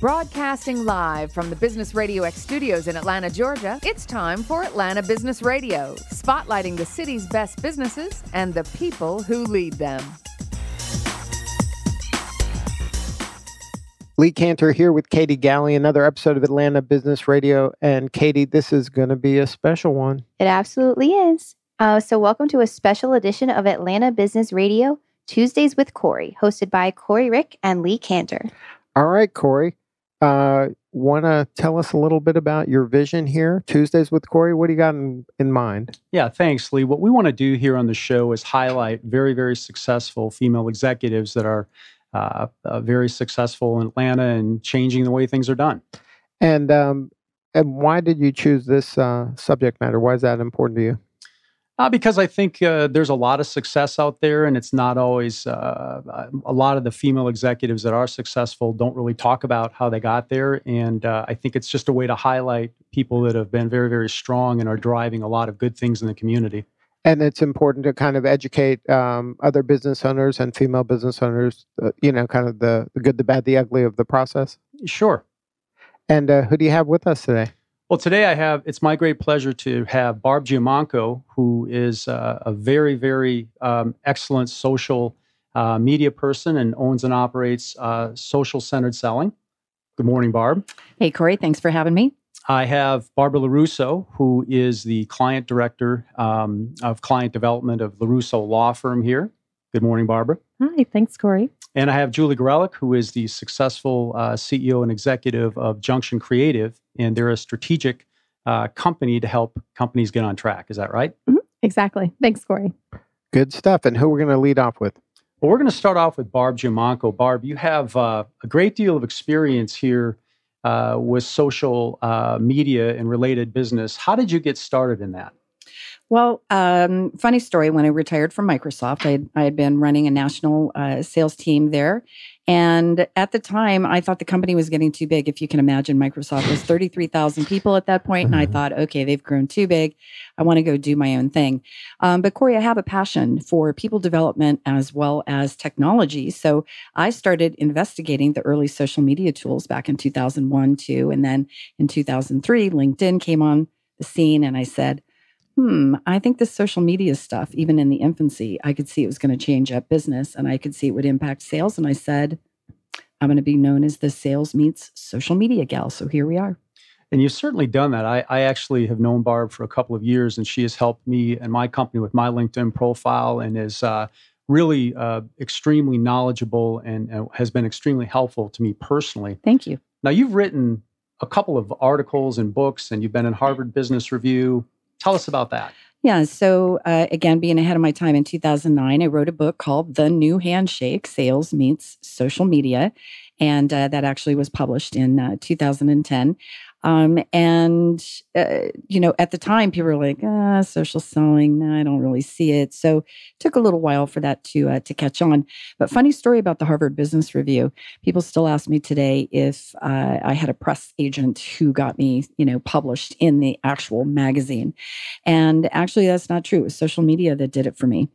Broadcasting live from the Business Radio X studios in Atlanta, Georgia, it's time for Atlanta Business Radio, spotlighting the city's best businesses and the people who lead them. Lee Kantor here with Katie Galley, another episode of Atlanta Business Radio. And Katie, this is going to be a special one. It absolutely is. Uh, so, welcome to a special edition of Atlanta Business Radio, Tuesdays with Corey, hosted by Corey Rieck and Lee Kantor. All right, Corey. Uh, Want to tell us a little bit about your vision here, Tuesdays with Corey? What do you got in, in mind? Yeah, thanks, Lee. What we want to do here on the show is highlight very, very successful female executives that are uh, uh, very successful in Atlanta and changing the way things are done. And um, and why did you choose this uh, subject matter? Why is that important to you? Uh, because I think uh, there's a lot of success out there, and it's not always uh, a lot of the female executives that are successful don't really talk about how they got there. And uh, I think it's just a way to highlight people that have been very, very strong and are driving a lot of good things in the community. And it's important to kind of educate um, other business owners and female business owners, uh, you know, kind of the, the good, the bad, the ugly of the process. Sure. And uh, who do you have with us today? Well, today I have, it's my great pleasure to have Barb Giammanco, who is uh, a very, very um, excellent social uh, media person and owns and operates uh, Social Centered Selling. Good morning, Barb. Hey, Corey. Thanks for having me. I have Barbara LoRusso, who is the client director um, of client development of LoRusso Law Firm here. Good morning, Barbara. Hi. Thanks, Corey. And I have Julie Gorelick, who is the successful uh, CEO and executive of Junction Creative, and they're a strategic uh, company to help companies get on track. Is that right? Mm-hmm. Exactly. Thanks, Corey. Good stuff. And who we're going to lead off with? Well, we're going to start off with Barb Giammanco. Barb, you have uh, a great deal of experience here uh, with social uh, media and related business. How did you get started in that? Well, um, funny story. When I retired from Microsoft, I had, I had been running a national uh, sales team there. And at the time, I thought the company was getting too big. If you can imagine, Microsoft was 33,000 people at that point, And I mm-hmm. thought, okay, they've grown too big. I want to go do my own thing. Um, but Corey, I have a passion for people development as well as technology. So I started investigating the early social media tools back in 2001, 2. And then in 2003, LinkedIn came on the scene. And I said, hmm, I think this social media stuff, even in the infancy, I could see it was going to change up business and I could see it would impact sales. And I said, I'm going to be known as the sales meets social media gal. So here we are. And you've certainly done that. I, I, actually have known Barb for a couple of years, and she has helped me and my company with my LinkedIn profile and is uh, really uh, extremely knowledgeable and uh, has been extremely helpful to me personally. Thank you. Now, you've written a couple of articles and books, and you've been in Harvard Business Review. Tell us about that. Yeah. So, uh, again, being ahead of my time in 2009, I wrote a book called The New Handshake Sales Meets Social Media. And uh, that actually was published in uh, 2010. Um, and, uh, you know, at the time, people were like, ah, social selling, I don't really see it. So it took a little while for that to, uh, to catch on. But funny story about the Harvard Business Review. People still ask me today if uh, I had a press agent who got me, you know, published in the actual magazine. And actually, that's not true. It was social media that did it for me.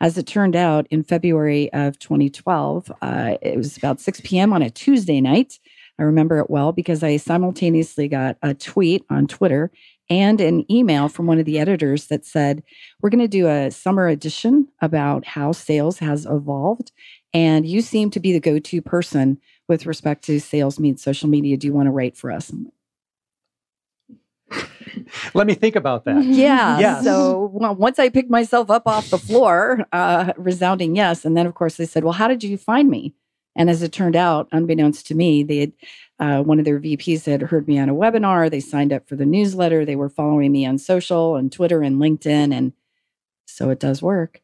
As it turned out, in February of 2012, uh, it was about 6 p.m. on a Tuesday night. I remember it well because I simultaneously got a tweet on Twitter and an email from one of the editors that said, We're going to do a summer edition about how sales has evolved. And you seem to be the go to person with respect to sales means social media. Do you want to write for us? Let me think about that. Yeah. Yes. So well, once I picked myself up off the floor, uh, resounding yes. And then, of course, they said, Well, how did you find me? And as it turned out, unbeknownst to me, they had uh, one of their VPs had heard me on a webinar. They signed up for the newsletter. They were following me on social and Twitter and LinkedIn, and so it does work.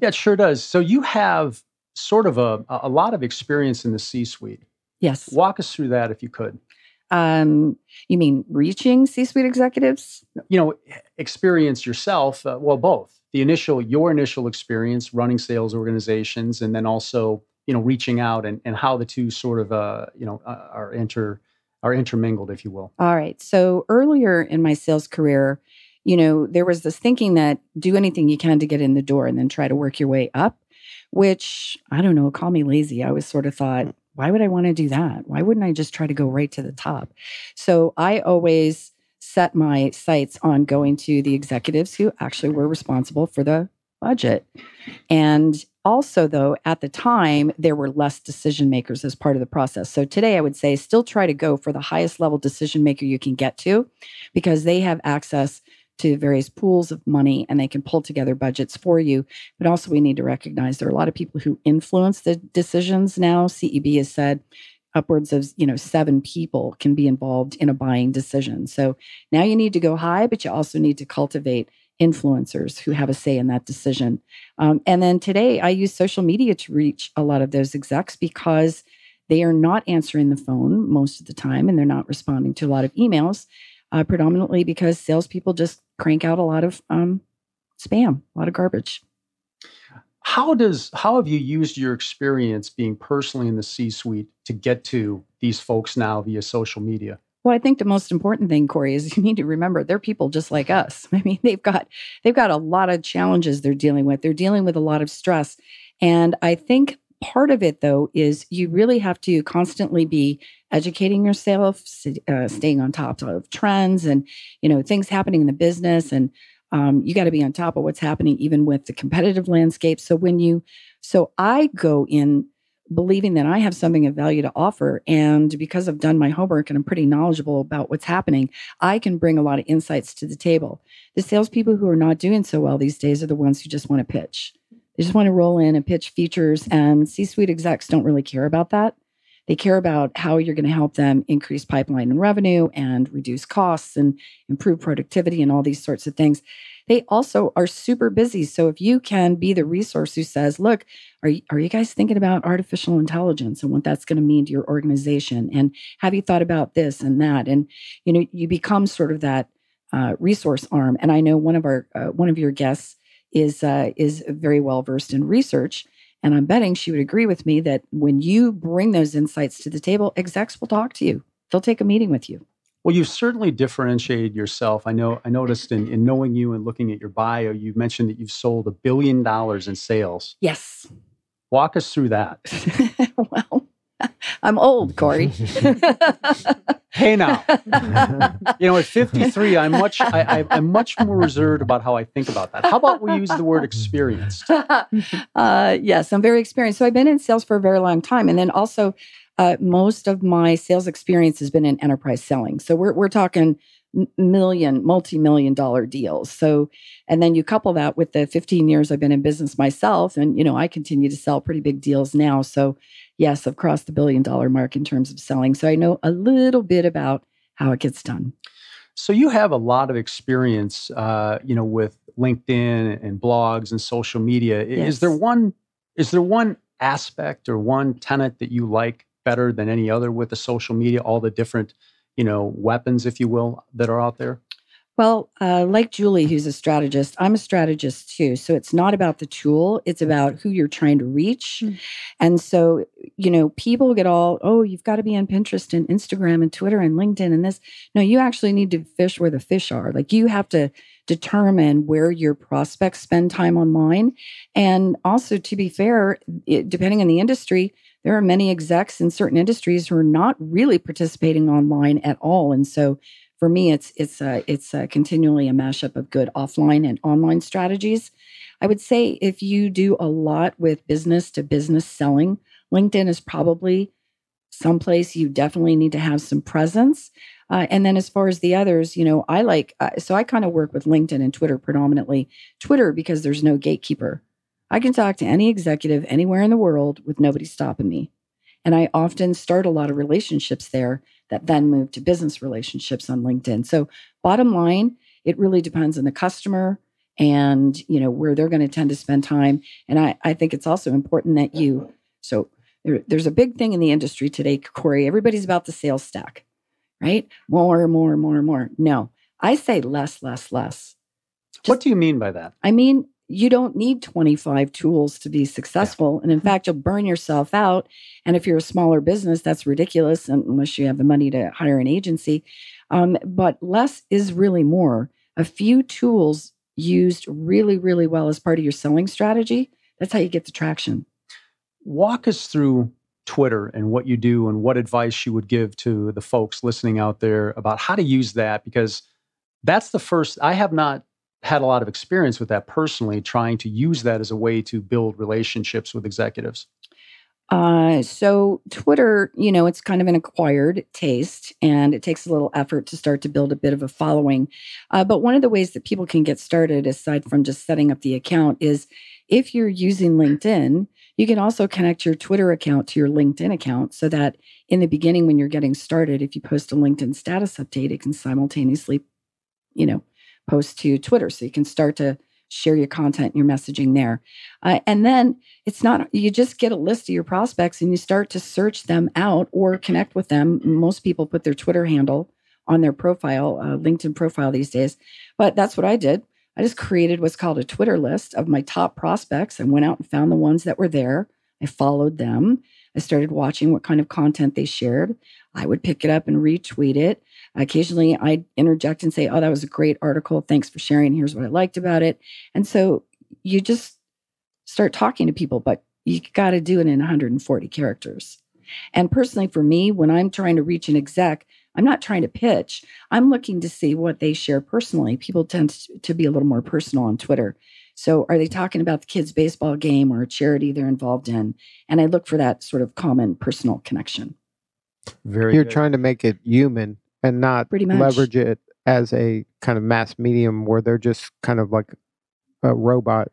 Yeah, it sure does. So you have sort of a a lot of experience in the C-suite. Yes. Walk us through that if you could. Um, you mean reaching C-suite executives? You know, experience yourself. Uh, well, both the initial, your initial experience running sales organizations, and then also you know reaching out and, and how the two sort of uh, you know uh, are inter are intermingled if you will all right so earlier in my sales career you know there was this thinking that do anything you can to get in the door and then try to work your way up which i don't know call me lazy i always sort of thought why would I want to do that? Why wouldn't I just try to go right to the top? So I always set my sights on going to the executives who actually were responsible for the budget. And also, though, at the time, there were less decision makers as part of the process. So today, I would say still try to go for the highest level decision maker you can get to because they have access to various pools of money and they can pull together budgets for you. But also, we need to recognize there are a lot of people who influence the decisions now. CEB has said upwards of you know seven people can be involved in a buying decision so now you need to go high but you also need to cultivate influencers who have a say in that decision um, and then today i use social media to reach a lot of those execs because they are not answering the phone most of the time and they're not responding to a lot of emails uh, predominantly because salespeople just crank out a lot of um, spam a lot of garbage how does how have you used your experience being personally in the C-suite to get to these folks now via social media? Well, I think the most important thing, Corey, is you need to remember they're people just like us. I mean, they've got they've got a lot of challenges they're dealing with. They're dealing with a lot of stress, and I think part of it though is you really have to constantly be educating yourself, uh, staying on top of trends and you know things happening in the business and um, you got to be on top of what's happening even with the competitive landscape so when you so i go in believing that i have something of value to offer and because i've done my homework and i'm pretty knowledgeable about what's happening i can bring a lot of insights to the table. The salespeople who are not doing so well these days are the ones who just want to pitch. They just want to roll in and pitch features and c-suite execs don't really care about that. They care about how you're going to help them increase pipeline and revenue and reduce costs and improve productivity and all these sorts of things. They also are super busy. So if you can be the resource who says, look, are you, are you guys thinking about artificial intelligence and what that's going to mean to your organization? And have you thought about this and that? And, you know, you become sort of that uh, resource arm. And I know one of our, uh, one of your guests is, uh, is very well versed in research. And I'm betting she would agree with me that when you bring those insights to the table, execs will talk to you. They'll take a meeting with you. Well, you've certainly differentiated yourself. I know I noticed in, in knowing you and looking at your bio, you mentioned that you've sold a billion dollars in sales. Yes. Walk us through that. well, I'm old, Corey. hey now, you know, at 53, I'm much I, am much more reserved about how I think about that. How about we use the word experienced? Uh, yes, I'm very experienced. So I've been in sales for a very long time, and then also uh, most of my sales experience has been in enterprise selling. So we're we're talking million, multi-million dollar deals. So, and then you couple that with the 15 years I've been in business myself, and you know I continue to sell pretty big deals now. So yes, I've crossed the billion dollar mark in terms of selling. So I know a little bit about how it gets done. So you have a lot of experience, uh, you know, with LinkedIn and blogs and social media. Yes. Is there one? Is there one aspect or one tenet that you like better than any other with the social media? All the different, you know, weapons, if you will, that are out there. Well, uh, like Julie, who's a strategist, I'm a strategist too. So it's not about the tool, it's about who you're trying to reach. Mm. And so, you know, people get all, oh, you've got to be on Pinterest and Instagram and Twitter and LinkedIn and this. No, you actually need to fish where the fish are. Like you have to determine where your prospects spend time online. And also, to be fair, it, depending on the industry, there are many execs in certain industries who are not really participating online at all. And so for me, it's it's a, it's a continually a mashup of good offline and online strategies. I would say if you do a lot with business to business selling, LinkedIn is probably someplace you definitely need to have some presence. Uh, and then as far as the others, you know, I like, uh, so I kind of work with LinkedIn and Twitter predominantly. Twitter, because there's no gatekeeper. I can talk to any executive anywhere in the world with nobody stopping me. And I often start a lot of relationships there that then move to business relationships on LinkedIn. So bottom line, it really depends on the customer and you know where they're going to tend to spend time. And I, I think it's also important that you so there, there's a big thing in the industry today, Corey. Everybody's about the sales stack, right? More, more, more, and more. No, I say less, less, less. Just, what do you mean by that? I mean, you don't need 25 tools to be successful. Yeah. And in fact, you'll burn yourself out. And if you're a smaller business, that's ridiculous unless you have the money to hire an agency. Um, but less is really more. A few tools used really, really well as part of your selling strategy, that's how you get the traction. Walk us through Twitter and what you do and what advice you would give to the folks listening out there about how to use that because that's the first I have not had a lot of experience with that personally trying to use that as a way to build relationships with executives. Uh, so Twitter, you know, it's kind of an acquired taste, and it takes a little effort to start to build a bit of a following. Uh, but one of the ways that people can get started, aside from just setting up the account, is if you're using LinkedIn, you can also connect your Twitter account to your LinkedIn account, so that in the beginning, when you're getting started, if you post a LinkedIn status update, it can simultaneously, you know, post to Twitter, so you can start to share your content and your messaging there. Uh, and then it's not, you just get a list of your prospects and you start to search them out or connect with them. Most people put their Twitter handle on their profile, uh, LinkedIn profile these days. But that's what I did. I just created what's called a Twitter list of my top prospects and went out and found the ones that were there. I followed them. I started watching what kind of content they shared. I would pick it up and retweet it. Occasionally, I'd interject and say, Oh, that was a great article. Thanks for sharing. Here's what I liked about it. And so you just start talking to people, but you got to do it in 140 characters. And personally, for me, when I'm trying to reach an exec, I'm not trying to pitch. I'm looking to see what they share personally. People tend to be a little more personal on Twitter. So, are they talking about the kids' baseball game or a charity they're involved in? And I look for that sort of common personal connection. Very You're good. trying to make it human and not Pretty much. leverage it as a kind of mass medium where they're just kind of like a robot,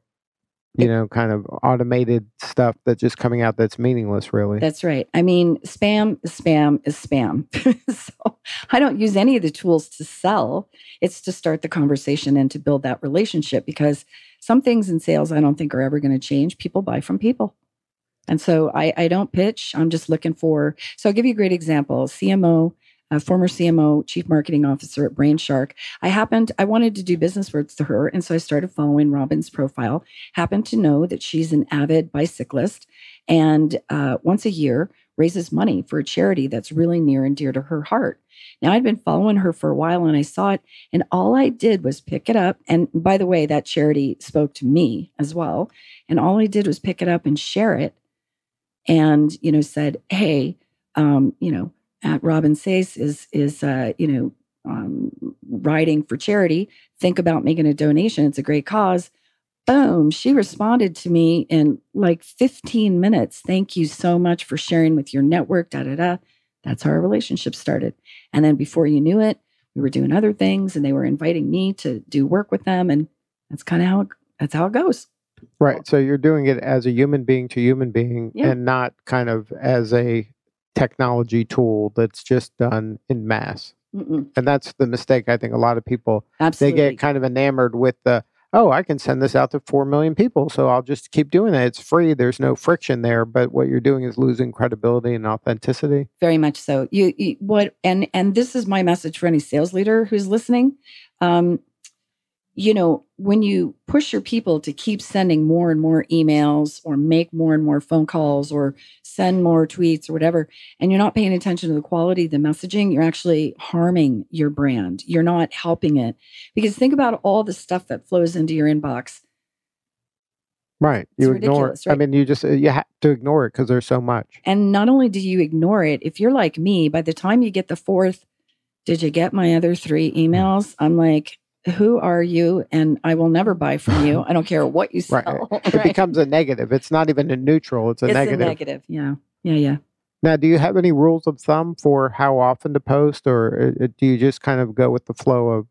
you know, kind of automated stuff that's just coming out that's meaningless, really. That's right. I mean, spam is spam is spam. so I don't use any of the tools to sell. It's to start the conversation and to build that relationship because some things in sales I don't think are ever going to change. People buy from people. And so I, I don't pitch. I'm just looking for. So I'll give you a great example. CMO, uh, former CMO, chief marketing officer at Brainshark. I happened, I wanted to do business words to her. And so I started following Robin's profile. Happened to know that she's an avid bicyclist and uh, once a year raises money for a charity that's really near and dear to her heart. Now, I'd been following her for a while and I saw it, and all I did was pick it up. And by the way, that charity spoke to me as well. And all I did was pick it up and share it and you know said hey um, you know at robin says is is uh, you know um, riding for charity think about making a donation it's a great cause boom she responded to me in like 15 minutes thank you so much for sharing with your network da da da that's how our relationship started and then before you knew it we were doing other things and they were inviting me to do work with them and that's kind of how it, that's how it goes Right. So you're doing it as a human being to human being Yeah. and not kind of as a technology tool that's just done in mass. Mm-mm, And that's the mistake I think a lot of people absolutely they get kind of enamored with the oh, I can send this out to 4 million people, so I'll just keep doing it. It's free. There's no friction there, but what you're doing is losing credibility and authenticity. very much so you, you what and and this is my message for any sales leader who's listening um you know when you push your people to keep sending more and more emails or make more and more phone calls or send more tweets or whatever and you're not paying attention to the quality of the messaging you're actually harming your brand you're not helping it because think about all the stuff that flows into your inbox Right. It's You ignore ridiculous, I mean, you just uh, you have to ignore it because there's so much. And not only do you ignore it, if you're like me, by the time you get the fourth, did you get my other three mm. emails? I'm like, who are you? And I will never buy from you. I don't care what you Right. sell. It right? becomes a negative. It's not even a neutral. It's a it's negative. a negative. Yeah. Yeah. Yeah. Now, do you have any rules of thumb for how often to post, or uh, uh, do you just kind of go with the flow of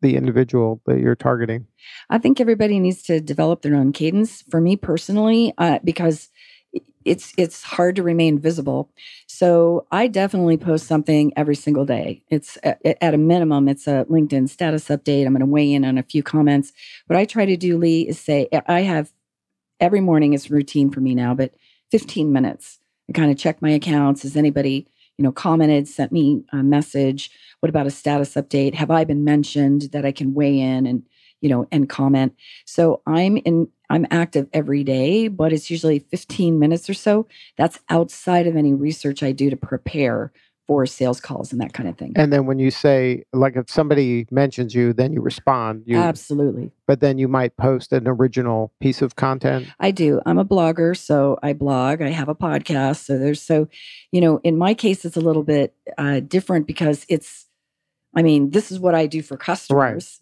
the individual that you're targeting? I think everybody needs to develop their own cadence. For me personally, uh, because it's it's hard to remain visible. So I definitely post something every single day. It's at, a minimum, it's a LinkedIn status update. I'm going to weigh in on a few comments. What I try to do, Lee, is say I have every morning. is routine for me now, but 15 minutes. I kind of check my accounts. Has anybody you know commented, sent me a message? What about a status update? Have I been mentioned that I can weigh in and you know and comment? So I'm in I'm active every day, but it's usually 15 minutes or so. That's outside of any research I do to prepare for sales calls and that kind of thing. And then when you say, like, if somebody mentions you, then you respond. You, Absolutely. but then you might post an original piece of content. I do. I'm a blogger, so I blog. I have a podcast. So there's so, you know, in my case, it's a little bit uh, different because it's, I mean, this is what I do for customers.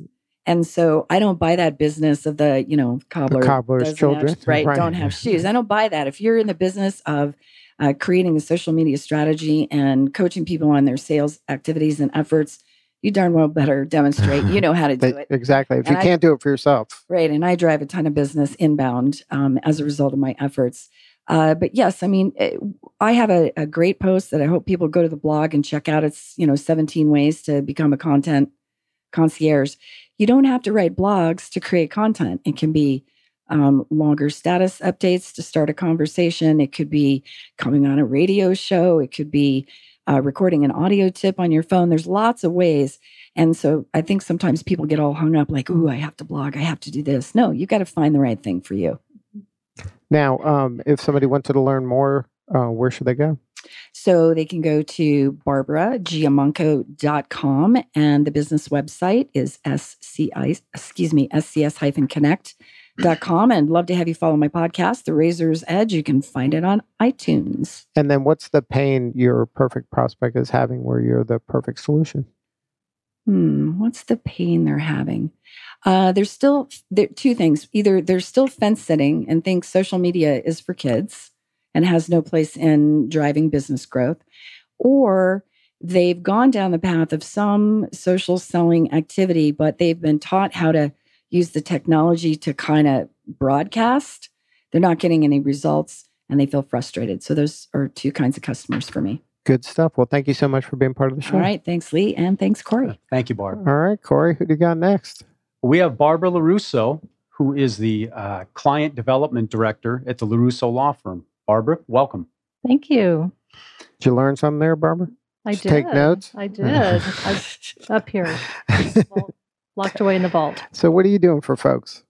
And so I don't buy that business of the, you know, cobbler. cobbler's doesn't have- children, right, right. Don't have shoes. I don't buy that. If you're in the business of uh, creating a social media strategy and coaching people on their sales activities and efforts, you darn well better demonstrate you know how to do it. exactly. If And you I- can't do it for yourself, Right. And I drive a ton of business inbound um, as a result of my efforts. Uh, but yes, I mean, eh, I have a, a great post that I hope people go to the blog and check out. It's, you know, 17 ways to become a content concierge. You don't have to write blogs to create content. It can be um, longer status updates to start a conversation. It could be coming on a radio show. It could be uh, recording an audio tip on your phone. There's lots of ways. And so I think sometimes people get all hung up like, ooh, I have to blog, I have to do this. No, you got to find the right thing for you. now, um, if somebody wanted to learn more, uh, where should they go? So they can go to barbaragiammanco.com and the business website is SCI, excuse me, SCS-connect.com. And love to have you follow my podcast, The Razor's Edge. You can find it on iTunes. And then what's the pain your perfect prospect is having where you're the perfect solution? Hmm, what's the pain they're having? Uh, there's still there, two things. Either they're still fence sitting and think social media is for kids and has no place in driving business growth, or they've gone down the path of some social selling activity, but they've been taught how to use the technology to kind of broadcast. They're not getting any results and they feel frustrated. So those are two kinds of customers for me. Good stuff. Well, thank you so much for being part of the show. All right. Thanks, Lee. And thanks, Corey. Thank you, Barb. All right, Corey, who do you got next? We have Barbara LoRusso, who is the uh, client development director at the LoRusso Law Firm. Barbara, welcome. Thank you. Did you learn something there, Barbara? I Did did. take notes? I did. I, up here, locked away in the vault. so, what are you doing for folks?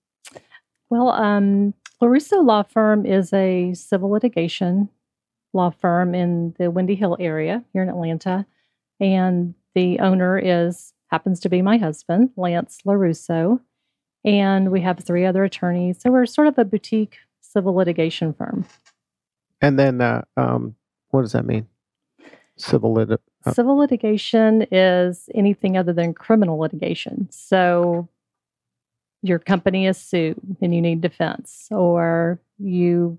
Well, um, LoRusso Law Firm is a civil litigation law firm in the Windy Hill area here in Atlanta, and the owner is happens to be my husband, Lance LoRusso, and we have three other attorneys. So we're sort of a boutique civil litigation firm. And then, uh, um, what does that mean? Civil lit. Uh, Civil litigation is anything other than criminal litigation. So your company is sued and you need defense, or you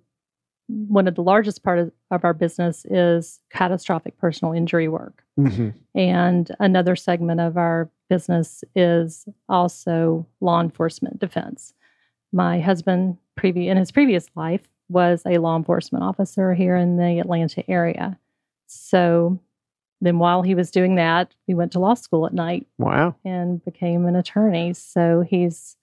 one of the largest part of, of our business is catastrophic personal injury work. mhm. And another segment of our business is also law enforcement defense. My husband, previ- in his previous life, was a law enforcement officer here in the Atlanta area. So then, while he was doing that, he went to law school at night Wow. and became an attorney. So he's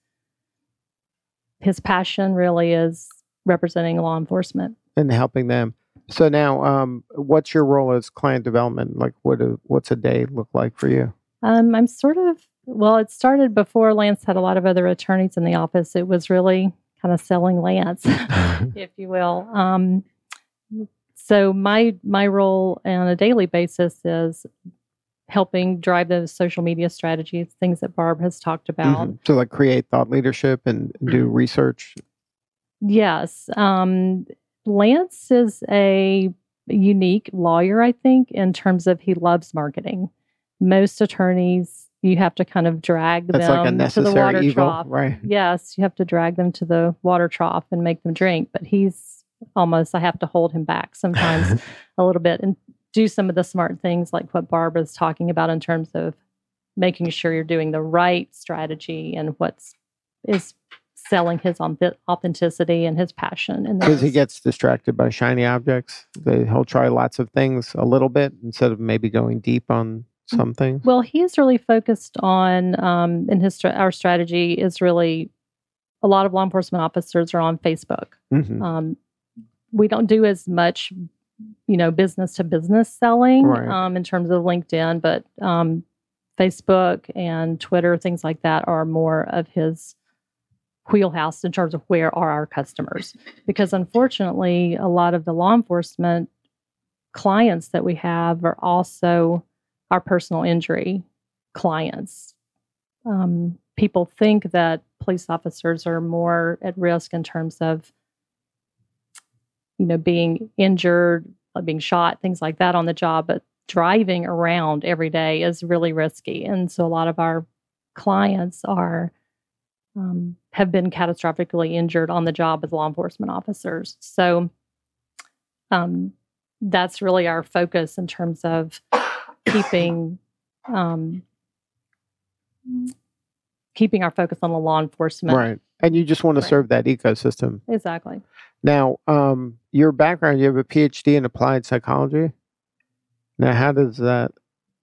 his passion really is representing law enforcement. And helping them. So now, um, what's your role as client development? Like, what do, what's a day look like for you? Um, I'm sort of well. It started before Lance had a lot of other attorneys in the office. It was really kind of selling Lance, if you will. Um, so my my role on a daily basis is helping drive those social media strategies, things that Barb has talked about. Mhm. So, like, create thought leadership and do research. Yes. Um, Lance is a unique lawyer, I think, in terms of he loves marketing. Most attorneys, you have to kind of drag That's them like to the water evil, trough. right? Yes, you have to drag them to the water trough and make them drink. But he's almost, I have to hold him back sometimes a little bit and do some of the smart things like what Barbara's talking about in terms of making sure you're doing the right strategy and what's is selling his authenticity and his passion. And Because he gets distracted by shiny objects. They, he'll try lots of things a little bit instead of maybe going deep on some things. well, he's really focused on, um, in his our strategy is really a lot of law enforcement officers are on Facebook. Mhm. Um, we don't do as much, you know, business to business selling Right. um, in terms of LinkedIn, but um, Facebook and Twitter, things like that, are more of his wheelhouse in terms of where are our customers. Because unfortunately, a lot of the law enforcement clients that we have are also our personal injury clients. Um, people think that police officers are more at risk in terms of, you know, being injured, uh, being shot, things like that on the job. But driving around every day is really risky, and so a lot of our clients are um, have been catastrophically injured on the job as law enforcement officers. So um, that's really our focus in terms of keeping um, keeping our focus on the law enforcement. Right. And you just want to Right. serve that ecosystem. Exactly. Now, um, your background, you have a PhD in applied psychology. Now, how does that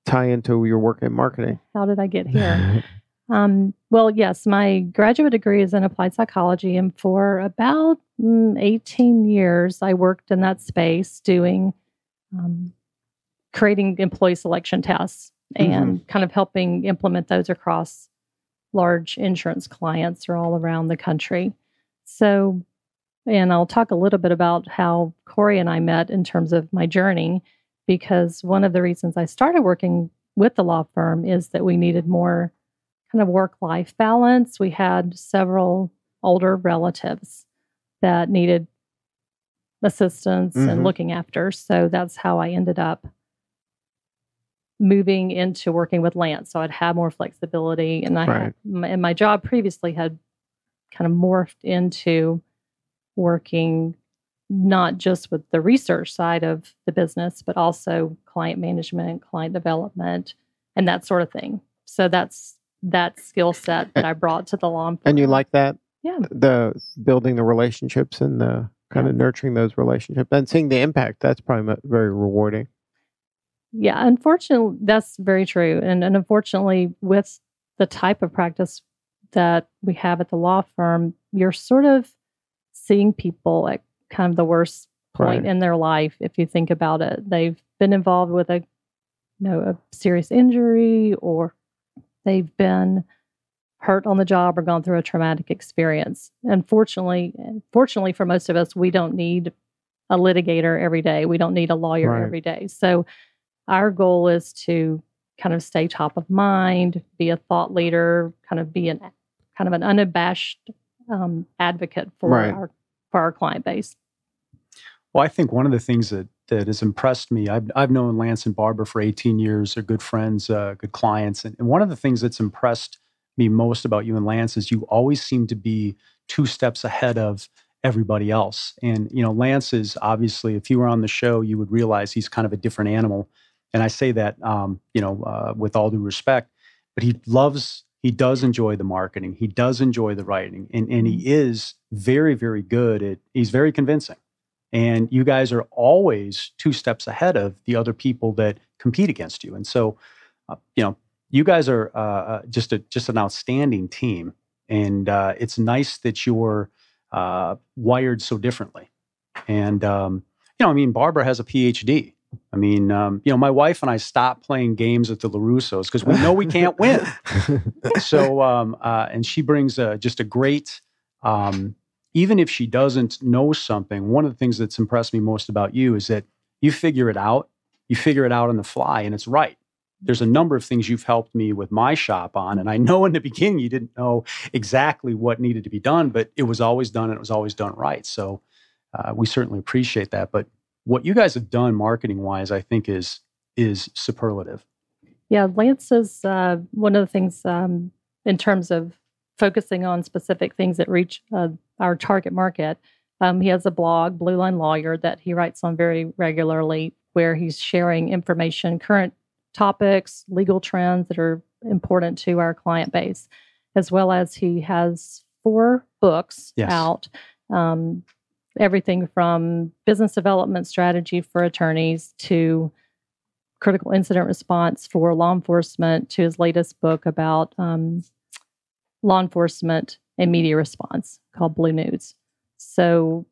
tie into your work in marketing? How did I get here? Um, well, yes, my graduate degree is in applied psychology, and for about mm, 18 years, I worked in that space doing um, creating employee selection tests and kind of helping implement those across large insurance clients or all around the country. So, and I'll talk a little bit about how Corey and I met in terms of my journey, because one of the reasons I started working with the law firm is that we needed more kind of work life balance. We had several older relatives that needed assistance Mhm. and looking after. So that's how I ended up moving into working with Lance. So I'd have more flexibility, and I Right. had, my, and my job previously had kind of morphed into working not just with the research side of the business, but also client management, client development, and that sort of thing. So that's that skill set that I brought to the law. And you like that? Yeah. The building the relationships and the kind of nurturing those relationships and seeing the impact. That's probably very rewarding. Yeah, unfortunately, that's very true. And, and unfortunately, with the type of practice that we have at the law firm, you're sort of seeing people at kind of the worst point Right. in their life. If you think about it, they've been involved with a, you know, a serious injury, or they've been hurt on the job or gone through a traumatic experience. Unfortunately, fortunately for most of us, we don't need a litigator every day. We don't need a lawyer Right. every day. So our goal is to kind of stay top of mind, be a thought leader, kind of be an kind of an unabashed um, advocate for Right. our for our client base. Well, I think one of the things that that has impressed me, I've I've known Lance and Barbara for 18 years. They're good friends, uh, good clients, and, and one of the things that's impressed me most about you and Lance is you always seem to be two steps ahead of everybody else. And you know, Lance is obviously, if you were on the show, you would realize he's kind of a different animal. And I say that, um, you know, uh, with all due respect, but he loves, he does enjoy the marketing, he does enjoy the writing, and and he is very, very good at. He's very convincing. And you guys are always two steps ahead of the other people that compete against you. And so, uh, you know, you guys are uh, uh, just a just an outstanding team, and uh, it's nice that you're uh, wired so differently. And um, you know, I mean, Barbara has a PhD. I mean, um, you know, my wife and I stopped playing games at the LoRussos because we know we can't win. so, um, uh, and she brings uh, just a great. Um, even if she doesn't know something, one of the things that's impressed me most about you is that you figure it out. You figure it out on the fly, and it's right. There's a number of things you've helped me with my shop on, and I know in the beginning you didn't know exactly what needed to be done, but it was always done, and it was always done right. So uh, we certainly appreciate that. But what you guys have done marketing wise, I think is is superlative. Yeah, Lance is uh, one of the things um, in terms of focusing on specific things that reach uh, our target market. Um, he has a blog, Blue Line Lawyer, that he writes on very regularly, where he's sharing information, current topics, legal trends that are important to our client base, as well as he has four books Yes. out. Um, everything from business development strategy for attorneys to critical incident response for law enforcement to his latest book about um, law enforcement and media response called Blue News. So,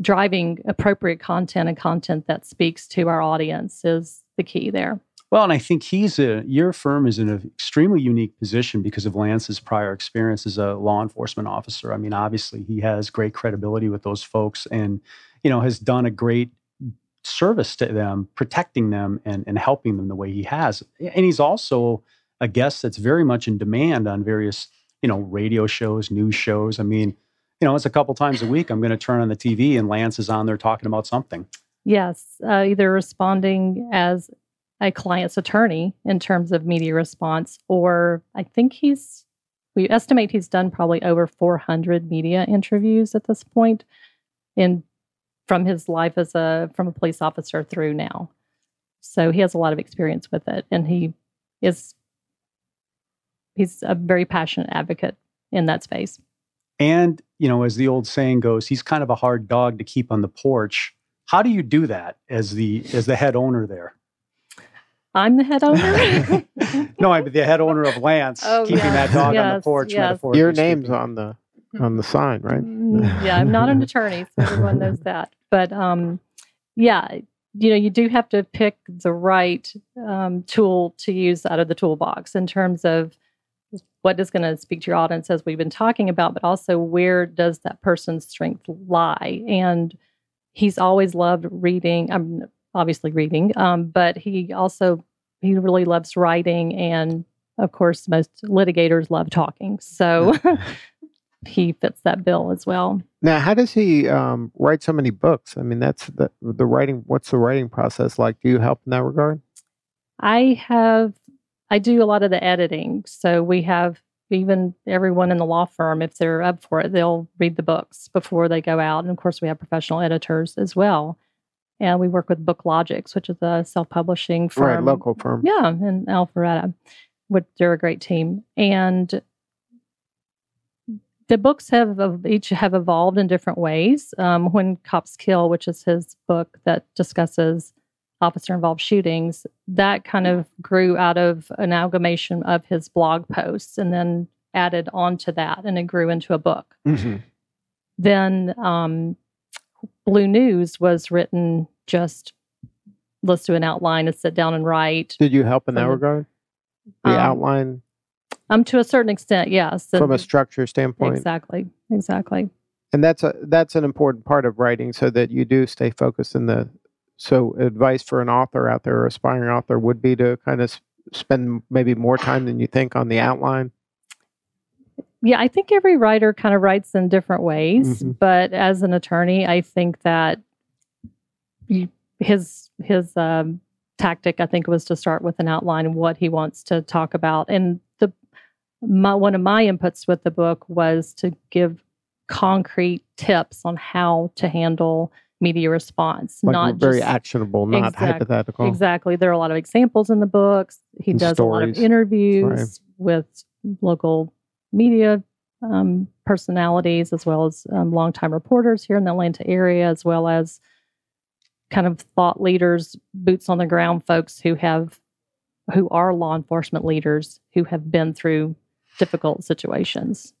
driving appropriate content and content that speaks to our audience is the key there. Well, and I think he's a your firm is in an extremely unique position because of Lance's prior experience as a law enforcement officer. I mean, obviously he has great credibility with those folks and you know has done a great service to them, protecting them and, and helping them the way he has. And he's also a guest that's very much in demand on various, you know, radio shows, news shows. I mean, you know, it's a couple times a week. I'm going to turn on the TV and Lance is on there talking about something. Yes, uh, either responding as a client's attorney in terms of media response, or I think he's, we estimate he's done probably over 400 media interviews at this point in from his life as a from a police officer through now. So he has a lot of experience with it and he is he's a very passionate advocate in that space. And, you know, as the old saying goes, he's kind of a hard dog to keep on the porch. How do you do that as the as the head owner there? I'm the head owner. no, I'm the head owner of Lance, Oh, keeping yes, that dog on the porch. yes. Your name's on the on the sign, right? Mm, yeah, I'm not an attorney, so everyone knows that. But um, yeah, you know, you do have to pick the right um, tool to use out of the toolbox in terms of what is going to speak to your audience, as we've been talking about, but also where does that person's strength lie? And he's always loved reading. I'm obviously reading, um, but he also he really loves writing, and of course, most litigators love talking. So. he fits that bill as well. Now, how does he um, write so many books? I mean, that's the the writing. What's the writing process like? Do you help in that regard? I have, I do a lot of the editing. So we have even everyone in the law firm, if they're up for it, they'll read the books before they go out. And of course, we have professional editors as well. And we work with BookLogix, which is a self publishing firm. Right, local firm. Yeah, in Alpharetta. Which they're a great team. And the books have each have evolved in different ways. Um, when Cops Kill, which is his book that discusses officer involved shootings, that kind of grew out of an amalgamation of his blog posts and then added onto that and it grew into a book. hmm Then um, Blue News was written just let's do an outline and sit down and write. Did you help in that regard? The Um, outline Um, to a certain extent, yes. from a structure standpoint, exactly, exactly. and that's a that's an important part of writing, so that you do stay focused in the. So, advice for an author out there, or aspiring author, would be to kind of spend maybe more time than you think on the outline. Yeah, I think every writer kind of writes in different ways, Mhm. but as an attorney, I think that his his um, tactic, I think, was to start with an outline of what he wants to talk about, and the my, one of my inputs with the book was to give concrete tips on how to handle media response, Like not very just actionable, not Exact- hypothetical. Exactly. There are a lot of examples in the books. He And does a lot of stories. interviews with local media um, personalities as well as um, longtime reporters here in the Atlanta area, as well as kind of thought leaders, boots on the ground folks who have who are law enforcement leaders who have been through difficult situations.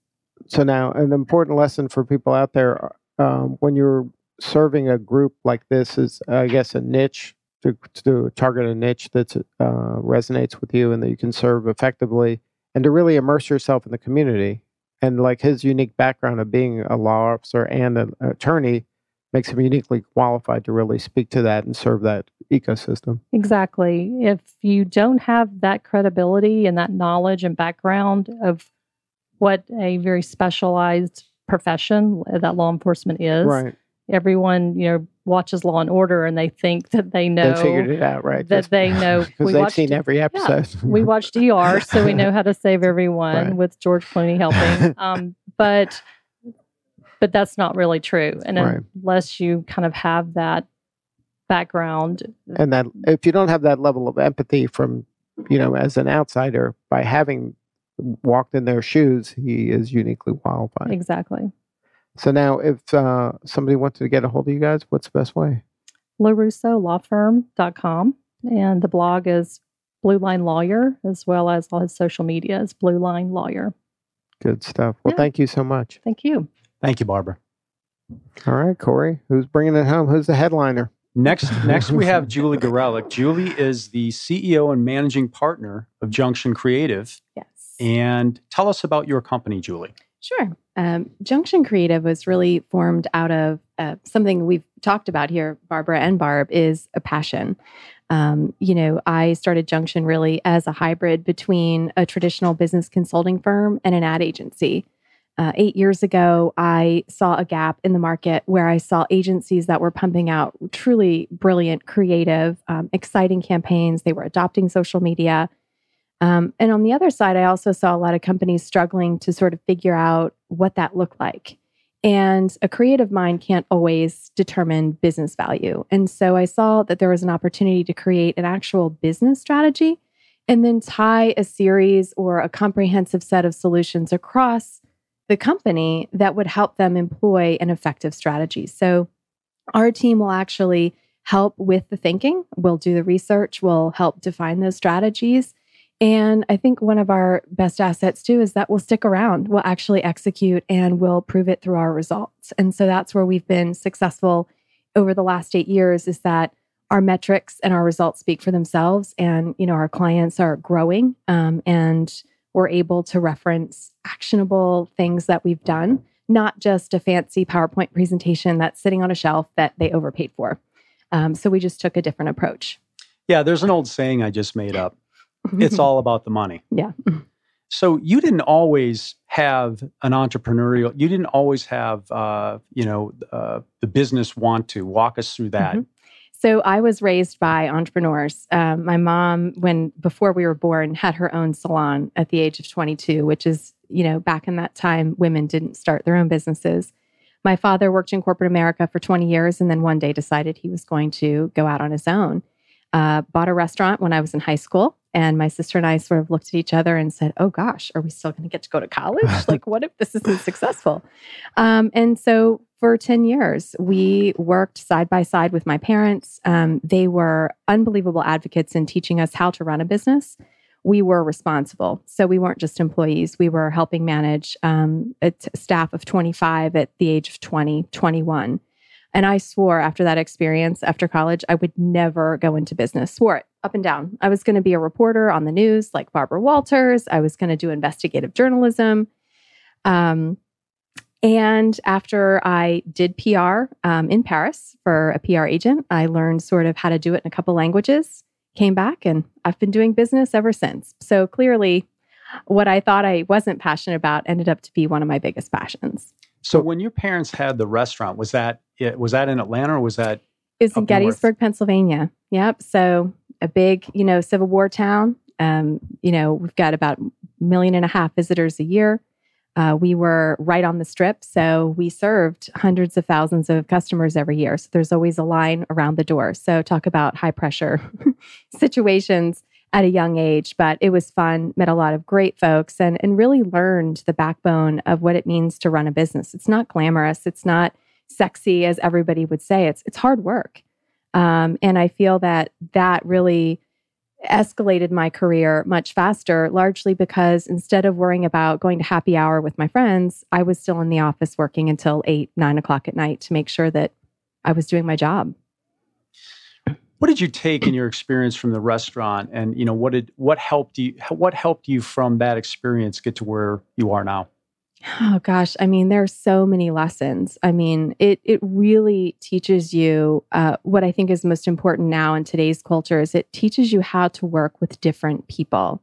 So now, an important lesson for people out there: um, when you're serving a group like this, is I guess a niche to, to target a niche that uh, resonates with you and that you can serve effectively, and to really immerse yourself in the community. And like his unique background of being a law officer and an attorney makes him uniquely qualified to really speak to that and serve that ecosystem. Exactly. If you don't have that credibility and that knowledge and background of what a very specialized profession that law enforcement is, Right. everyone, you know, watches Law and Order and they think that they know They figured it out, right? that they know. because we they've watched, seen every episode. we watched ER, so we know how to save everyone Right. with George Clooney helping. Um, but but that's not really true, and Right. unless you kind of have that background, and that if you don't have that level of empathy from you know as an outsider by having walked in their shoes he is uniquely qualified exactly. so now if uh, somebody wanted to get a hold of you guys what's the best way LoRussoLawFirm.com. And the blog is Blue Line Lawyer, as well as all his social media is Blue Line Lawyer. good stuff well Yeah. thank you so much Thank you. Thank you, Barbara. all right corey who's bringing it home who's the headliner Next, next we have Julie Gorelick. Julie is the CEO and managing partner of Junction Creative. Yes. And tell us about your company, Julie. Sure. Um, Junction Creative was really formed out of uh, something we've talked about here, Barbara and Barb, is a passion. Um, you know, I started Junction really as a hybrid between a traditional business consulting firm and an ad agency. Uh, eight years ago, I saw a gap in the market where I saw agencies that were pumping out truly brilliant, creative, um, exciting campaigns. They were adopting social media. Um, and on the other side, I also saw a lot of companies struggling to sort of figure out what that looked like. And a creative mind can't always determine business value. And so I saw that there was an opportunity to create an actual business strategy and then tie a series or a comprehensive set of solutions across the company that would help them employ an effective strategy. So our team will actually help with the thinking, we'll do the research, we'll help define those strategies. And I think one of our best assets too is that we'll stick around, we'll actually execute, and we'll prove it through our results. And so that's where we've been successful over the last eight years is that our metrics and our results speak for themselves. And, you know, our clients are growing um, and we're able to reference actionable things that we've done, not just a fancy PowerPoint presentation that's sitting on a shelf that they overpaid for. Um, so we just took a different approach. Yeah, there's an old saying I just made up. it's all about the money. Yeah. So you didn't always have an entrepreneurial. You didn't always have, uh, you know, uh, the business want to walk us through that. Mm-hmm. So I was raised by entrepreneurs. Um, my mom, when before we were born, had her own salon at the age of 22, which is, you know, back in that time, women didn't start their own businesses. My father worked in corporate America for 20 years and then one day decided he was going to go out on his own. Uh, bought a restaurant when I was in high school. And my sister and I sort of looked at each other and said, Oh gosh, are we still going to get to go to college? like, what if this isn't successful? Um, and so for 10 years. We worked side by side with my parents. Um, they were unbelievable advocates in teaching us how to run a business. We were responsible. So we weren't just employees, we were helping manage um, a t- staff of 25 at the age of 20, 21. And I swore after that experience, after college, I would never go into business. Swore it up and down. I was going to be a reporter on the news like Barbara Walters. I was going to do investigative journalism. Um, and after I did PR um, in Paris for a PR agent, I learned sort of how to do it in a couple languages, came back, and I've been doing business ever since. So clearly, what I thought I wasn't passionate about ended up to be one of my biggest passions. So when your parents had the restaurant, was that was that in Atlanta or was that? It's in Gettysburg, north? Pennsylvania. Yep. So a big, you know, Civil War town. Um, you know, we've got about a million and a half visitors a year. Uh, we were right on the strip, so we served hundreds of thousands of customers every year. So there's always a line around the door. So talk about high pressure situations at a young age, but it was fun. Met a lot of great folks and and really learned the backbone of what it means to run a business. It's not glamorous. It's not sexy as everybody would say. It's it's hard work, um, and I feel that that really escalated my career much faster, largely because instead of worrying about going to happy hour with my friends, I was still in the office working until eight, nine o'clock at night to make sure that I was doing my job. What did you take in your experience from the restaurant, and you know what did what helped you? What helped you from that experience get to where you are now? Oh gosh, I mean, there are so many lessons. I mean, it it really teaches you uh, what I think is most important now in today's culture is it teaches you how to work with different people.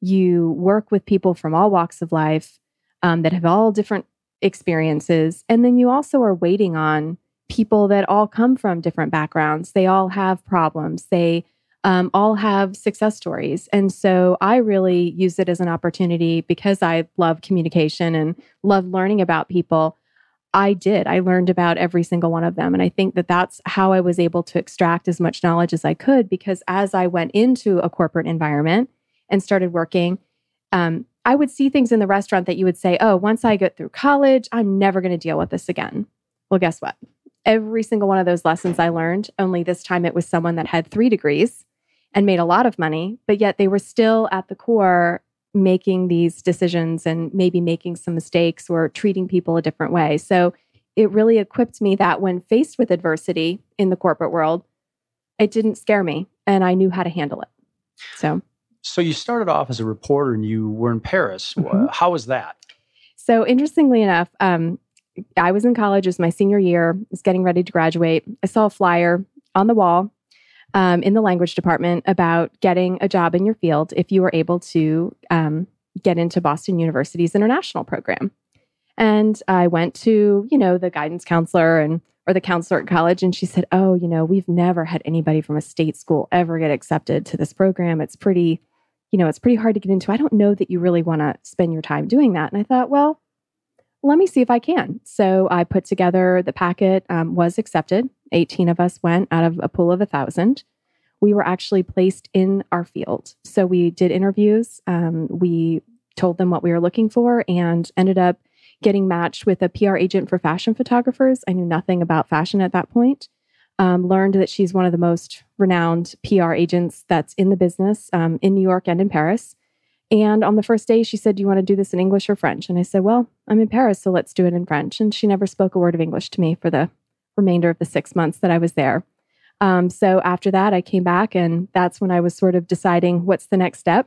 You work with people from all walks of life um, that have all different experiences, and then you also are waiting on people that all come from different backgrounds. They all have problems. They um, all have success stories. And so I really use it as an opportunity because I love communication and love learning about people. I did. I learned about every single one of them. And I think that that's how I was able to extract as much knowledge as I could because as I went into a corporate environment and started working, um, I would see things in the restaurant that you would say, oh, once I get through college, I'm never going to deal with this again. Well, guess what? Every single one of those lessons I learned, only this time it was someone that had three degrees and made a lot of money, but yet they were still at the core making these decisions and maybe making some mistakes or treating people a different way. So it really equipped me that when faced with adversity in the corporate world, it didn't scare me and I knew how to handle it. So so you started off as a reporter and you were in Paris. Mm-hmm. How was that? So interestingly enough, um, I was in college, it was my senior year, was getting ready to graduate. I saw a flyer on the wall um, in the language department about getting a job in your field if you were able to um, get into Boston University's international program. And I went to, you know, the guidance counselor and or the counselor at college, and she said, "Oh, you know, we've never had anybody from a state school ever get accepted to this program. It's pretty, you know, it's pretty hard to get into. I don't know that you really want to spend your time doing that." And I thought, well, let me see if I can. So I put together the packet, um, was accepted. 18 of us went out of a pool of a thousand. We were actually placed in our field. So we did interviews. Um, we told them what we were looking for and ended up getting matched with a PR agent for fashion photographers. I knew nothing about fashion at that point. Um, learned that she's one of the most renowned PR agents that's in the business um, in New York and in Paris. And on the first day, she said, Do you want to do this in English or French? And I said, Well, I'm in Paris, so let's do it in French. And she never spoke a word of English to me for the remainder of the six months that I was there. Um, so after that, I came back, and that's when I was sort of deciding what's the next step.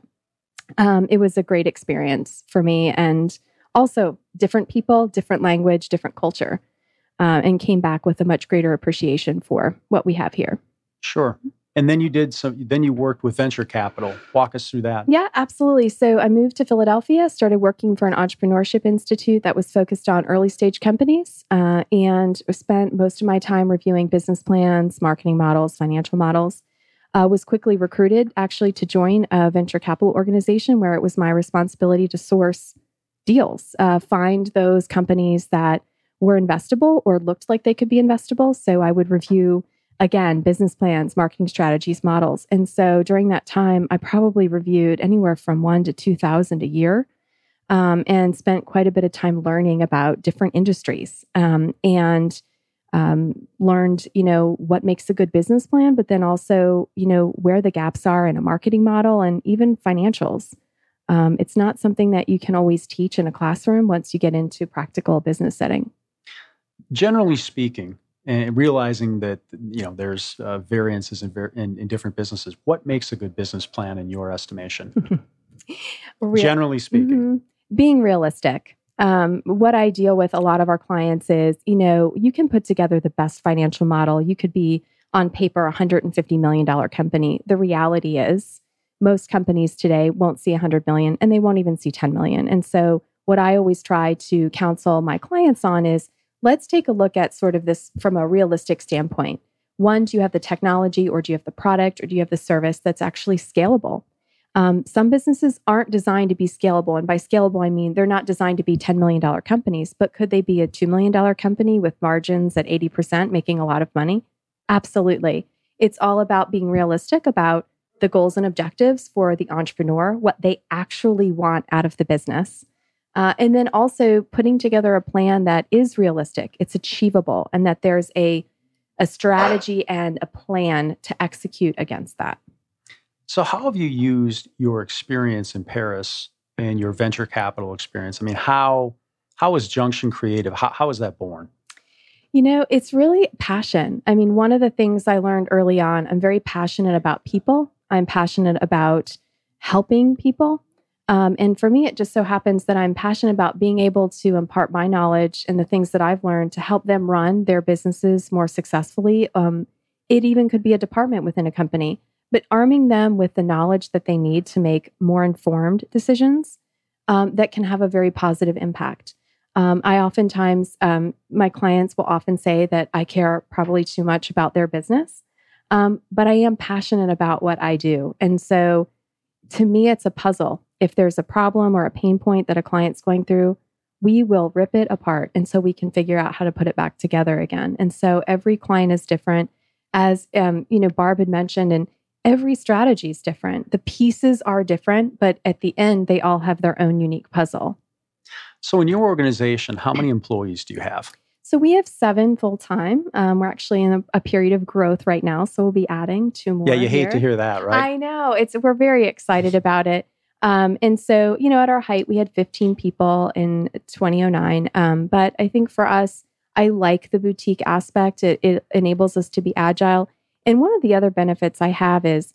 Um, it was a great experience for me. And also, different people, different language, different culture, uh, and came back with a much greater appreciation for what we have here. Sure. And then you did some, then you worked with venture capital. Walk us through that. Yeah, absolutely. So I moved to Philadelphia, started working for an entrepreneurship institute that was focused on early stage companies, uh, and spent most of my time reviewing business plans, marketing models, financial models. Uh, was quickly recruited actually to join a venture capital organization where it was my responsibility to source deals, uh, find those companies that were investable or looked like they could be investable. So I would review again, business plans, marketing strategies, models. And so during that time, I probably reviewed anywhere from one to 2,000 a year um, and spent quite a bit of time learning about different industries um, and um, learned, you know, what makes a good business plan, but then also, you know, where the gaps are in a marketing model and even financials. Um, it's not something that you can always teach in a classroom once you get into practical business setting. Generally speaking, and realizing that you know there's uh, variances in, in, in, different businesses. What makes a good business plan in your estimation? Real- Generally speaking, mm-hmm. being realistic. Um, what I deal with a lot of our clients is, you know, you can put together the best financial model. You could be on paper a $150 million company. The reality is, most companies today won't see 100 million and they won't even see 10 million. And so, what I always try to counsel my clients on is let's take a look at sort of this from a realistic standpoint. One, do you have the technology or do you have the product or do you have the service that's actually scalable? Um, some businesses aren't designed to be scalable. And by scalable, I mean they're not designed to be $10 million companies, but could they be a $2 million company with margins at 80%, making a lot of money? Absolutely. It's all about being realistic about the goals and objectives for the entrepreneur, what they actually want out of the business. Uh, and then also putting together a plan that is realistic, it's achievable, and that there's a, a strategy and a plan to execute against that. So, how have you used your experience in Paris and your venture capital experience? I mean, how how is Junction Creative? How, how is that born? You know, it's really passion. I mean, one of the things I learned early on, I'm very passionate about people. I'm passionate about helping people. Um, and for me, it just so happens that I'm passionate about being able to impart my knowledge and the things that I've learned to help them run their businesses more successfully. Um, it even could be a department within a company, but arming them with the knowledge that they need to make more informed decisions um, that can have a very positive impact. Um, I oftentimes, um, my clients will often say that I care probably too much about their business, um, but I am passionate about what I do. And so to me, it's a puzzle if there's a problem or a pain point that a client's going through, we will rip it apart. And so we can figure out how to put it back together again. And so every client is different. As um, you know, Barb had mentioned, and every strategy is different. The pieces are different, but at the end, they all have their own unique puzzle. So, in your organization, how many employees do you have? So, we have seven full time. Um, we're actually in a, a, period of growth right now, so we'll be adding two more. Yeah, you here. hate to hear that, right? I know. It's we're very excited about it. Um, and so, you know, at our height, we had 15 people in 2009. Um, but I think for us, I like the boutique aspect. It, it enables us to be agile. And one of the other benefits I have is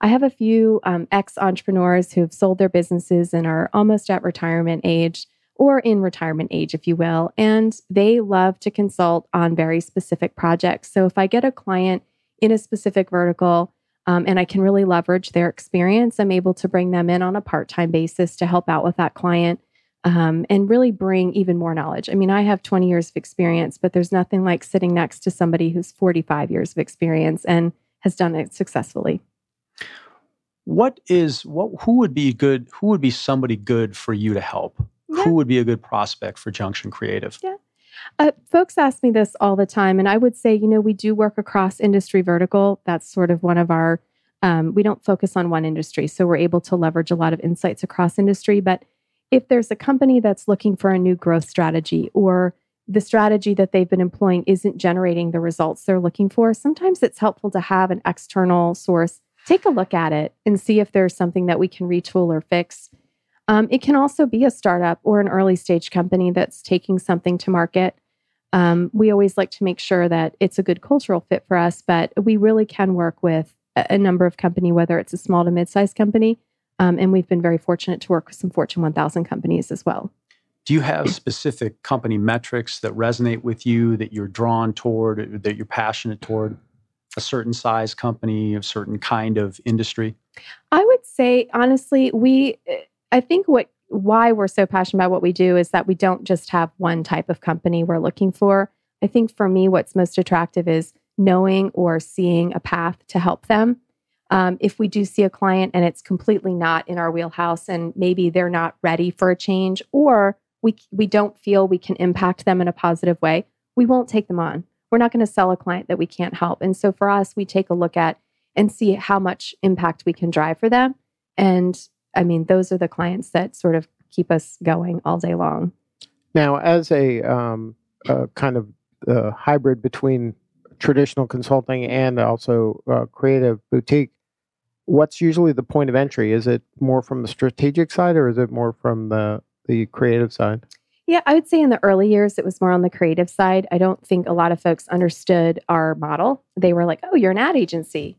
I have a few um, ex entrepreneurs who've sold their businesses and are almost at retirement age, or in retirement age, if you will. And they love to consult on very specific projects. So if I get a client in a specific vertical um, and I can really leverage their experience, I'm able to bring them in on a part time basis to help out with that client. Um, and really bring even more knowledge. I mean, I have 20 years of experience, but there's nothing like sitting next to somebody who's 45 years of experience and has done it successfully. What is what? Who would be good? Who would be somebody good for you to help? Yeah. Who would be a good prospect for Junction Creative? Yeah. Uh, folks ask me this all the time, and I would say, you know, we do work across industry vertical. That's sort of one of our. Um, we don't focus on one industry, so we're able to leverage a lot of insights across industry. But if there's a company that's looking for a new growth strategy, or the strategy that they've been employing isn't generating the results they're looking for, sometimes it's helpful to have an external source take a look at it and see if there's something that we can retool or fix. Um, it can also be a startup or an early stage company that's taking something to market. Um, we always like to make sure that it's a good cultural fit for us, but we really can work with a, a number of company, whether it's a small to mid-sized company, um, and we've been very fortunate to work with some Fortune 1000 companies as well. Do you have specific company metrics that resonate with you that you're drawn toward, that you're passionate toward? A certain size company, a certain kind of industry? I would say honestly, we I think what why we're so passionate about what we do is that we don't just have one type of company we're looking for. I think for me, what's most attractive is knowing or seeing a path to help them. Um, if we do see a client and it's completely not in our wheelhouse and maybe they're not ready for a change or we, we don't feel we can impact them in a positive way, we won't take them on. We're not going to sell a client that we can't help. And so for us, we take a look at and see how much impact we can drive for them. And I mean, those are the clients that sort of keep us going all day long. Now, as a, um, a kind of uh, hybrid between traditional consulting and also uh, creative boutique, what's usually the point of entry? Is it more from the strategic side or is it more from the the creative side? Yeah, I would say in the early years, it was more on the creative side. I don't think a lot of folks understood our model. They were like, oh, you're an ad agency.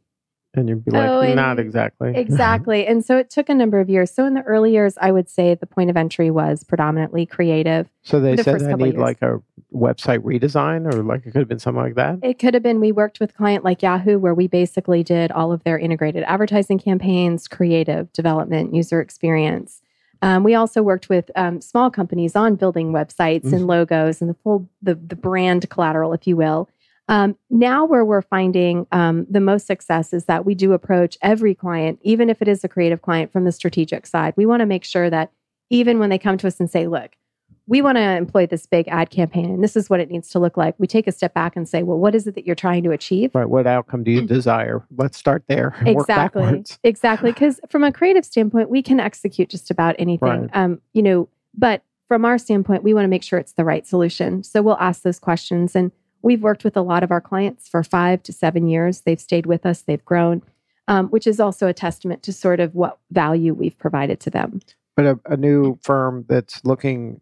And you'd be like, Oh, not exactly. Exactly. and so it took a number of years. So in the early years, I would say the point of entry was predominantly creative. so they the said I need years. like a website redesign or like it could have been something like that. It could have been we worked with a client like Yahoo, where we basically did all of their integrated advertising campaigns, creative development, user experience. Um, we also worked with um, small companies on building websites and logos and the full the the brand collateral, if you will. Um, now, where we're finding um, the most success is that we do approach every client, even if it is a creative client, from the strategic side. We want to make sure that even when they come to us and say, "Look, we want to employ this big ad campaign and this is what it needs to look like. We take a step back and say, well, what is it that you're trying to achieve? Right. What outcome do you desire? Let's start there. Exactly. Exactly. Because from a creative standpoint, we can execute just about anything. Right. Um, you know, but from our standpoint, we want to make sure it's the right solution. So we'll ask those questions. And we've worked with a lot of our clients for five to seven years. They've stayed with us, they've grown, um, which is also a testament to sort of what value we've provided to them. But a, a new firm that's looking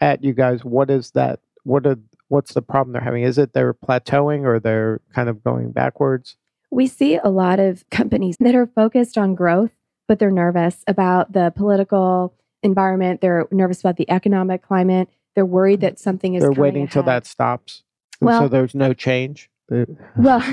at you guys, what is that? What are what's the problem they're having? Is it they're plateauing or they're kind of going backwards? We see a lot of companies that are focused on growth, but they're nervous about the political environment. They're nervous about the economic climate. They're worried that something is they're waiting till that stops. And so there's no change. Well,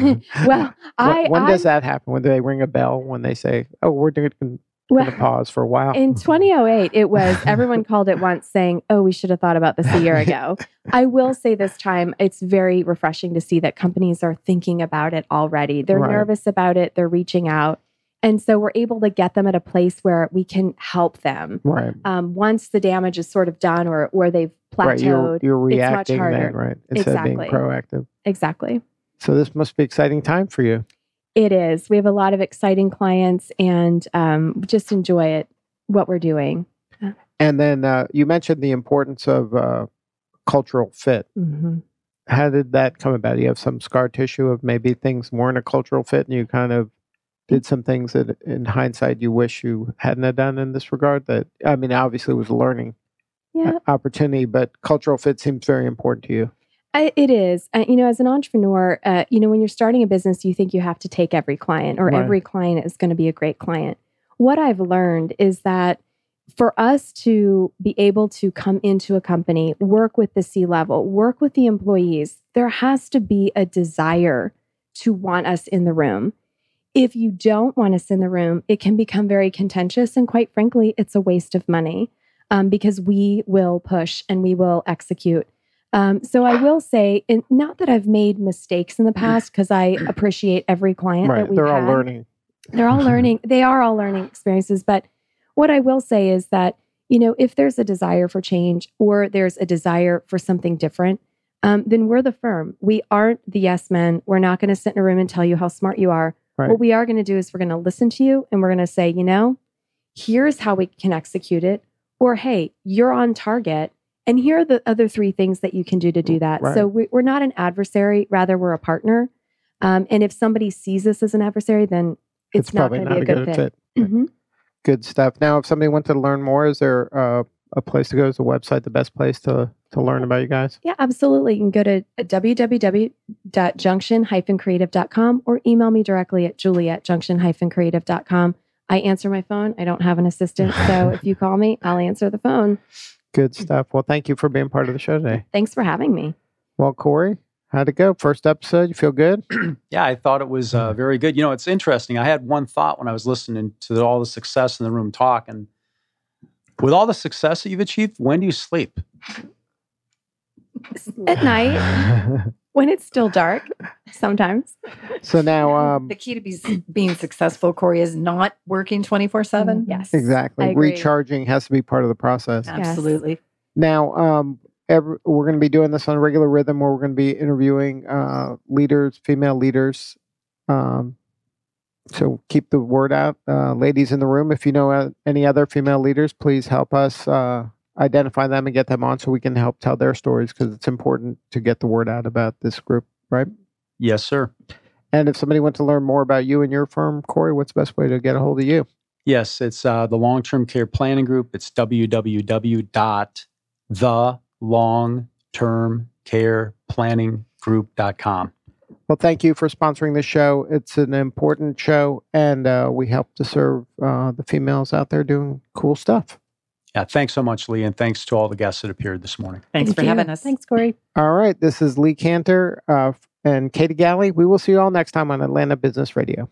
well, When- I when I, does that happen? When do they ring a bell? When they say, "Oh, we're going to well, pause for a while"? in 2008, it was everyone called it once saying, "Oh, we should have thought about this a year ago." I will say this time, it's very refreshing to see that companies are thinking about it already. They're Right. nervous about it. They're reaching out, and so we're able to get them at a place where we can help them. right. um, once the damage is sort of done or where they've plateaued. Right. You're, you're it's much reacting then, harder. right? Instead of being Exactly. proactive. Exactly. So this must be exciting time for you. It is. We have a lot of exciting clients and um, just enjoy it, what we're doing. And then uh, you mentioned the importance of uh, cultural fit. Mhm. How did that come about? You have some scar tissue of maybe things weren't a cultural fit, and you kind of did some things that, in hindsight, you wish you hadn't have done in this regard. That I mean, obviously, it was learning Yeah, opportunity, but cultural fit seems very important to you. I, it is. Uh, you know, as an entrepreneur, uh, you know, when you're starting a business, you think you have to take every client or Right. every client is going to be a great client. What I've learned is that for us to be able to come into a company, work with the C level, work with the employees, there has to be a desire to want us in the room. If you don't want us in the room, it can become very contentious. And quite frankly, it's a waste of money um, because we will push and we will execute. Um, so I will say, and not that I've made mistakes in the past, because I appreciate every client right. that we've They're all learning. They're all learning. They are all learning experiences. But what I will say is that, you know, if there's a desire for change or there's a desire for something different, um, then we're the firm. We aren't the yes men. We're not going to sit in a room and tell you how smart you are. Right. What we are going to do is we're going to listen to you and we're going to say, you know, here's how we can execute it. Or, hey, you're on target. And here are the other three things that you can do to do that. Right. So we, we're not an adversary, rather, we're a partner. Um, and if somebody sees us as an adversary, then it's, not probably going to be a good fit. Mhm. Good stuff. Now, if somebody wanted to learn more, is there uh, a place to go? Is the website the best place to to learn about you guys? Yeah, absolutely. You can go to www.junction-creative.com or email me directly at julie at junction-creative.com. I answer my phone. I don't have an assistant. So if you call me, I'll answer the phone. Good stuff. Well, thank you for being part of the show today. Thanks for having me. Well, Corey, how'd it go? First episode, you feel good? Yeah, I thought it was uh, very good. You know, it's interesting. I had one thought when I was listening to all the success in the room talk, and with all the success that you've achieved, when do you sleep? At night, when it's still dark, sometimes. so now, um, The key to be, being successful, Corey, is not working 24 7. Yes. exactly, recharging has to be part of the process. Absolutely. Now, um, every, we're going to be doing this on a regular rhythm where we're going to be interviewing uh, leaders, female leaders. Um, so keep the word out. Uh, ladies in the room, if you know uh, any other female leaders, please help us uh, identify them and get them on so we can help tell their stories because it's important to get the word out about this group, right? Yes, sir. And if somebody wants to learn more about you and your firm, Corey, what's the best way to get a hold of you? Yes, it's uh, the Long Term Care Planning Group. It's www.thelongtermcareplanninggroup.com. Well, thank you for sponsoring the show. It's an important show, and uh, we help to serve uh, the females out there doing cool stuff. Yeah, thanks so much, Lee, and thanks to all the guests that appeared this morning. Thanks Thank for you. having us. Thanks, Corey. All right, this is Lee Kantor uh, and Katie Galley. We will see you all next time on Atlanta Business Radio.